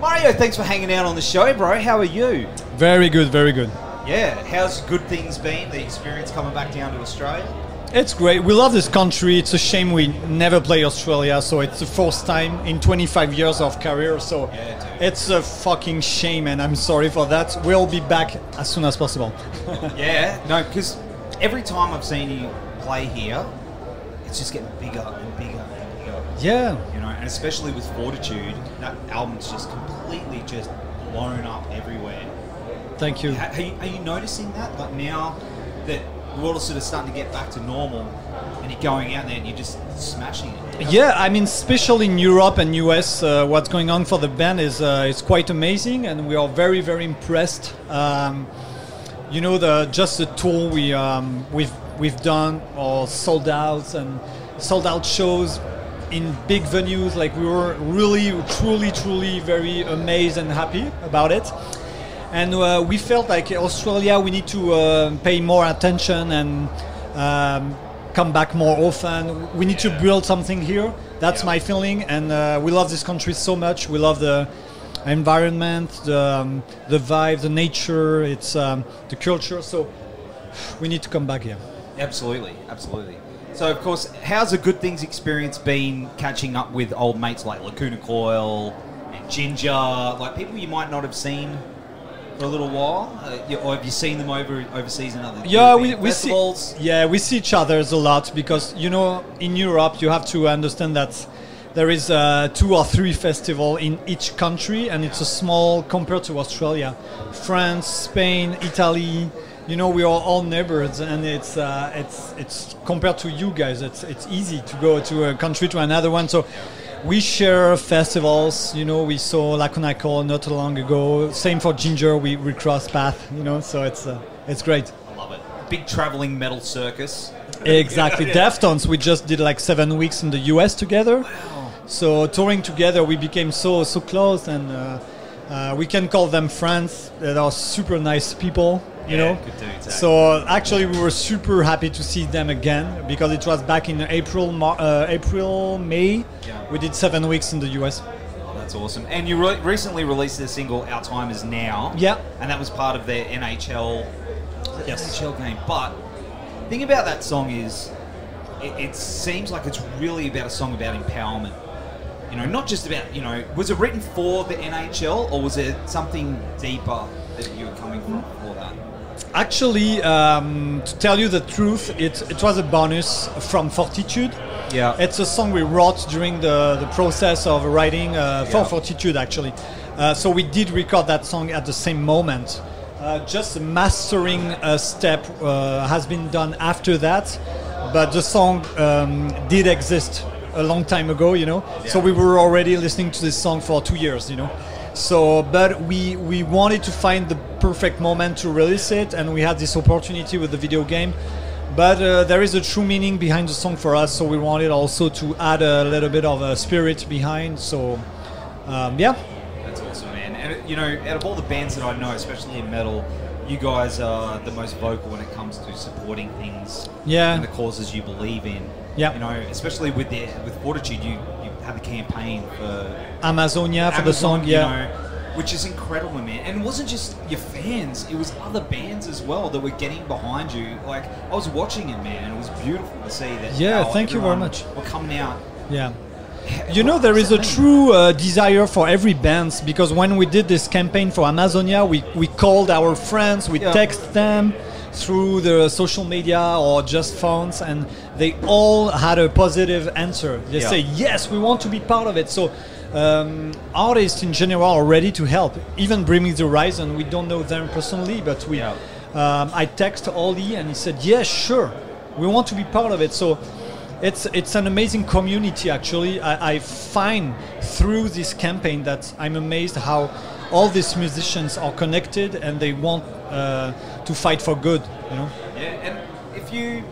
Mario, thanks for hanging out on the show, bro. How are you? Very good, very good. Yeah, how's good things been? The experience coming back down to Australia? It's great. We love this country. It's a shame we never play Australia, so it's the first time in 25 years of career. So Yeah, it's a fucking shame, and I'm sorry for that. We'll be back as soon as possible. Yeah, no, because every time I've seen you play here, it's just getting bigger and bigger and bigger. yeah, You know, and especially with Fortitude, that album's just completely just blown up everywhere. thank you. Are you, are you noticing that? Like now that world is sort of starting to get back to normal, and you're going out there and you're just smashing it. Yeah, I mean, especially in Europe and US, uh, what's going on for the band is uh, quite amazing, and we are very very impressed. Um, you know, the just the tour we um, we've we've done or sold out and sold out shows in big venues. Like we were really, truly, truly very amazed and happy about it. And uh, we felt like Australia, we need to uh, pay more attention and um, come back more often. We need to build something here. That's my feeling, and uh, we love this country so much. We love the environment, the um, the vibe, the nature, it's um, the culture. So we need to come back here. Absolutely, absolutely. So, of course, how's a good things experience been catching up with old mates like Lacuna Coil and Jinjer, like people you might not have seen a little while, uh, you- or have you seen them over overseas in other Yeah, we, we see. Yeah, we see each other a lot because you know in Europe you have to understand that there is uh, two or three festival in each country, and it's a small compared to Australia, France, Spain, Italy. You know, we are all neighbors, and it's uh, it's it's compared to you guys, it's it's easy to go to a country to another one. So. We share festivals, you know. We saw Lacuna Coil not too long ago. Same for Jinjer. We, we cross path, you know. So it's uh, it's great. I love it. Big traveling metal circus. Exactly. Yeah. Deftones, we just did like seven weeks in the US together. Wow. So touring together, we became so so close, and uh, uh, we can call them friends. They are super nice people, you Yeah, know. eh? So actually, we were super happy to see them again because it was back in April, Mar- uh, April, May. Yeah. We did seven weeks in the US. That's awesome. And you re- recently released the single "Our Time Is Now." Yeah. and that was part of their NHL Yes. NHL game. But the thing about that song is, it, it seems like it's really about a song about empowerment. You know, not just about you know, was it written for the NHL or was it something deeper that you were coming from for that? Actually, um, to tell you the truth, it, it was a bonus from Fortitude. Yeah. It's a song we wrote during the, the process of writing uh, for Yeah. Fortitude, actually. Uh, so we did record that song at the same moment. Uh, just the mastering uh, step uh, has been done after that, but the song um, did exist a long time ago, you know. So we were already listening to this song for two years, you know. So, but we we wanted to find the perfect moment to release it, and we had this opportunity with the video game. But uh, there is a true meaning behind the song for us, so we wanted also to add a little bit of a spirit behind. So, um, yeah, That's awesome, man. And you know, out of all the bands that I know, especially in metal, you guys are the most vocal when it comes to supporting things Yeah. and the causes you believe in. Yeah. You know, especially with the with Fortitude, you you have a campaign for Amazonia for the Amazon, song, you yeah. know, which is incredible, man. And it wasn't just your fans; it was other bands as well that were getting behind you. Like I was watching it, man, and it was beautiful to see that. Yeah, thank you very much. Were coming out. Yeah. You know, there is a true uh, desire for every band because when we did this campaign for Amazonia, we, we called our friends, we Yeah. text them through the social media or just phones, and they all had a positive answer. They Yeah. say, Yes, we want to be part of it. So, um, artists in general are ready to help. Even Bring Me the Horizon, we don't know them personally, but we. Yeah. Um, I text Ollie and he said, "Yes, sure, we want to be part of it." So it's it's an amazing community. Actually, I, I find through this campaign that I'm amazed how all these musicians are connected and they want uh, to fight for good. You know? Yeah, and if you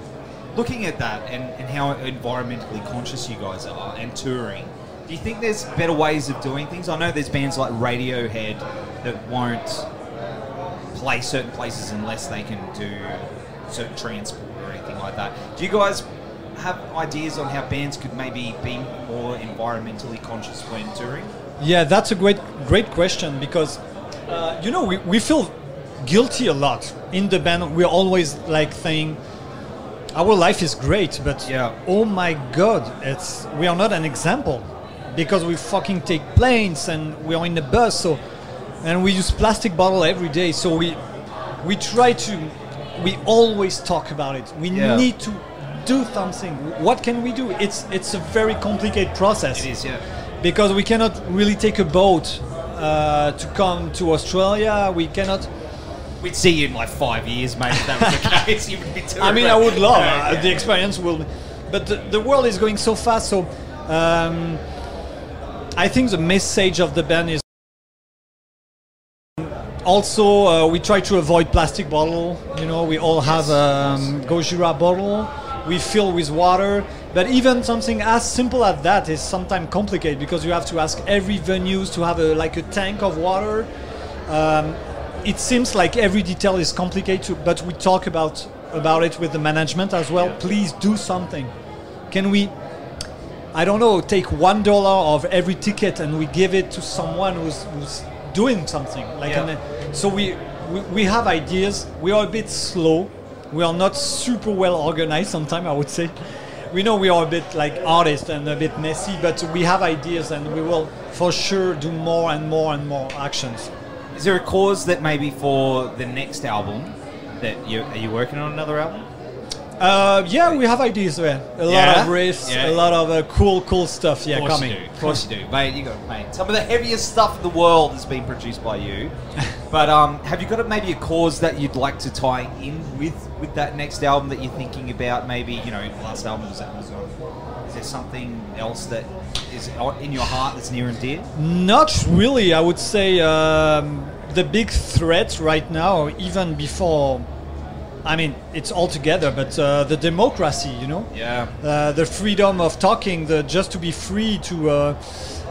looking at that and, and how environmentally conscious you guys are and touring, do you think there's better ways of doing things? I know there's bands like Radiohead that won't play certain places unless they can do certain transport or anything like that. Do you guys have ideas on how bands could maybe be more environmentally conscious when touring? Yeah, that's a great great question because uh, you know we, we feel guilty a lot in the band. We're always like saying our life is great, but Yeah. oh my god, it's we are not an example because we fucking take planes and we are in the bus so and we use plastic bottle every day. So we we try to we always talk about it. We Yeah. need to do something. What can we do? It's it's a very complicated process It is, yeah. Because we cannot really take a boat uh, to come to Australia. We cannot. We'd see you in like five years, mate. If that was the case, you would be. I mean, I would love uh, yeah. the experience. Will, but the, the world is going so fast. So um, I think the message of the band is also uh, we try to avoid plastic bottle. You know, we all have um, Gojira bottle. We fill with water. But even something as simple as that is sometimes complicated because you have to ask every venues to have a like a tank of water. Um, it seems like every detail is complicated, but we talk about about it with the management as well. Yeah. Please do something. Can we? I don't know. Take one dollar of every ticket and we give it to someone who's, who's doing something. Like, Yeah. an, so we, we we have ideas. We are a bit slow. We are not super well organized. Sometimes I would say. We know we are a bit like artists and a bit messy, but we have ideas and we will for sure do more and more and more actions. Is there a cause that maybe for the next album that you are you working on another album? Uh, yeah, we have ideas there. A lot of riffs, Yeah. a lot of uh, cool, cool stuff. Yeah, of course coming. you do. Of course you do, mate. You got mate. Some of the heaviest stuff in the world has been produced by you. but um, have you got a, maybe a cause that you'd like to tie in with with that next album that you're thinking about? Maybe you know, last album was Amazon. Is there something else that is in your heart that's near and dear? Not really. I would say um, the big threat right now, even before. I mean, it's all together, but uh, the democracy, you know, Yeah. uh, the freedom of talking, the just to be free to. Uh,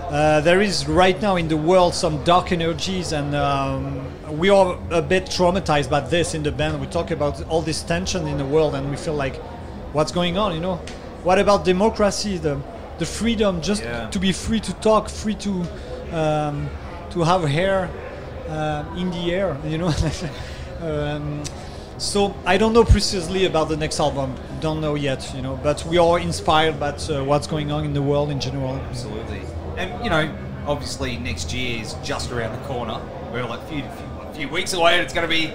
uh, there is right now in the world some dark energies, and um, we are a bit traumatized by this in the band. We talk about all this tension in the world, and we feel like, what's going on? You know, what about democracy? The the freedom just Yeah. to be free to talk, free to um, to have hair uh, in the air. You know. um, so I don't know precisely about the next album. Don't know yet, you know. But we are inspired by uh, what's going on in the world in general. Absolutely. And you know, obviously next year is just around the corner. We're like a few, few, few weeks away, and it's going to be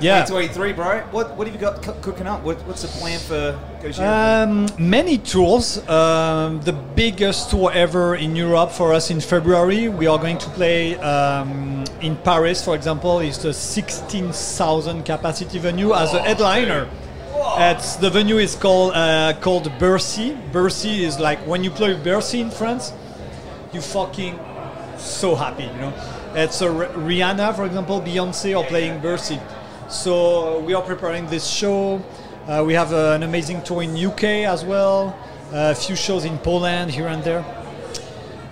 Yeah. 2023, bro. What what have you got cooking up? What, what's the plan for? Um, many tours. Um, the biggest tour ever in Europe for us in February. We are going to play um, in Paris, for example. It's a 16,000 capacity venue as a headliner. It's the venue is called uh, called Bercy. Bercy is like when you play Bercy in France, you fucking so happy, you know. It's a R- Rihanna, for example, Beyonce are playing Bercy. So we are preparing this show. Uh, we have uh, an amazing tour in UK as well. a few shows in Poland here and there.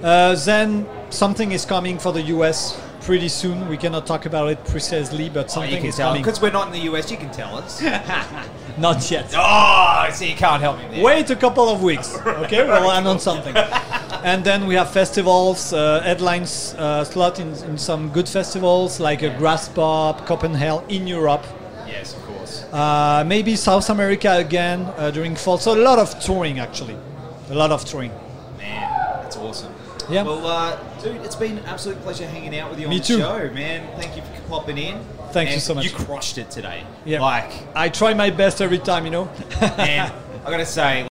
Uh, then something is coming for the US pretty soon. We cannot talk about it precisely, but Oh, something can is coming. because we're not in the US. You can tell us. Not yet. oh, so you can't help me there. Wait a couple of weeks, okay? We'll announce something. And then we have festivals, uh, headlines uh, slot in, in some good festivals like a Graspop, Copenhagen in Europe. Yes, of course. Uh, maybe South America again uh, during fall. So a lot of touring actually, a lot of touring. Man, that's awesome. Yeah. Well, uh, dude, it's been an absolute pleasure hanging out with you Me on the too. show, man. Thank you for popping in. Thank you so much. You crushed it today. Yeah. Like, I try my best every time, you know. man, I gotta say,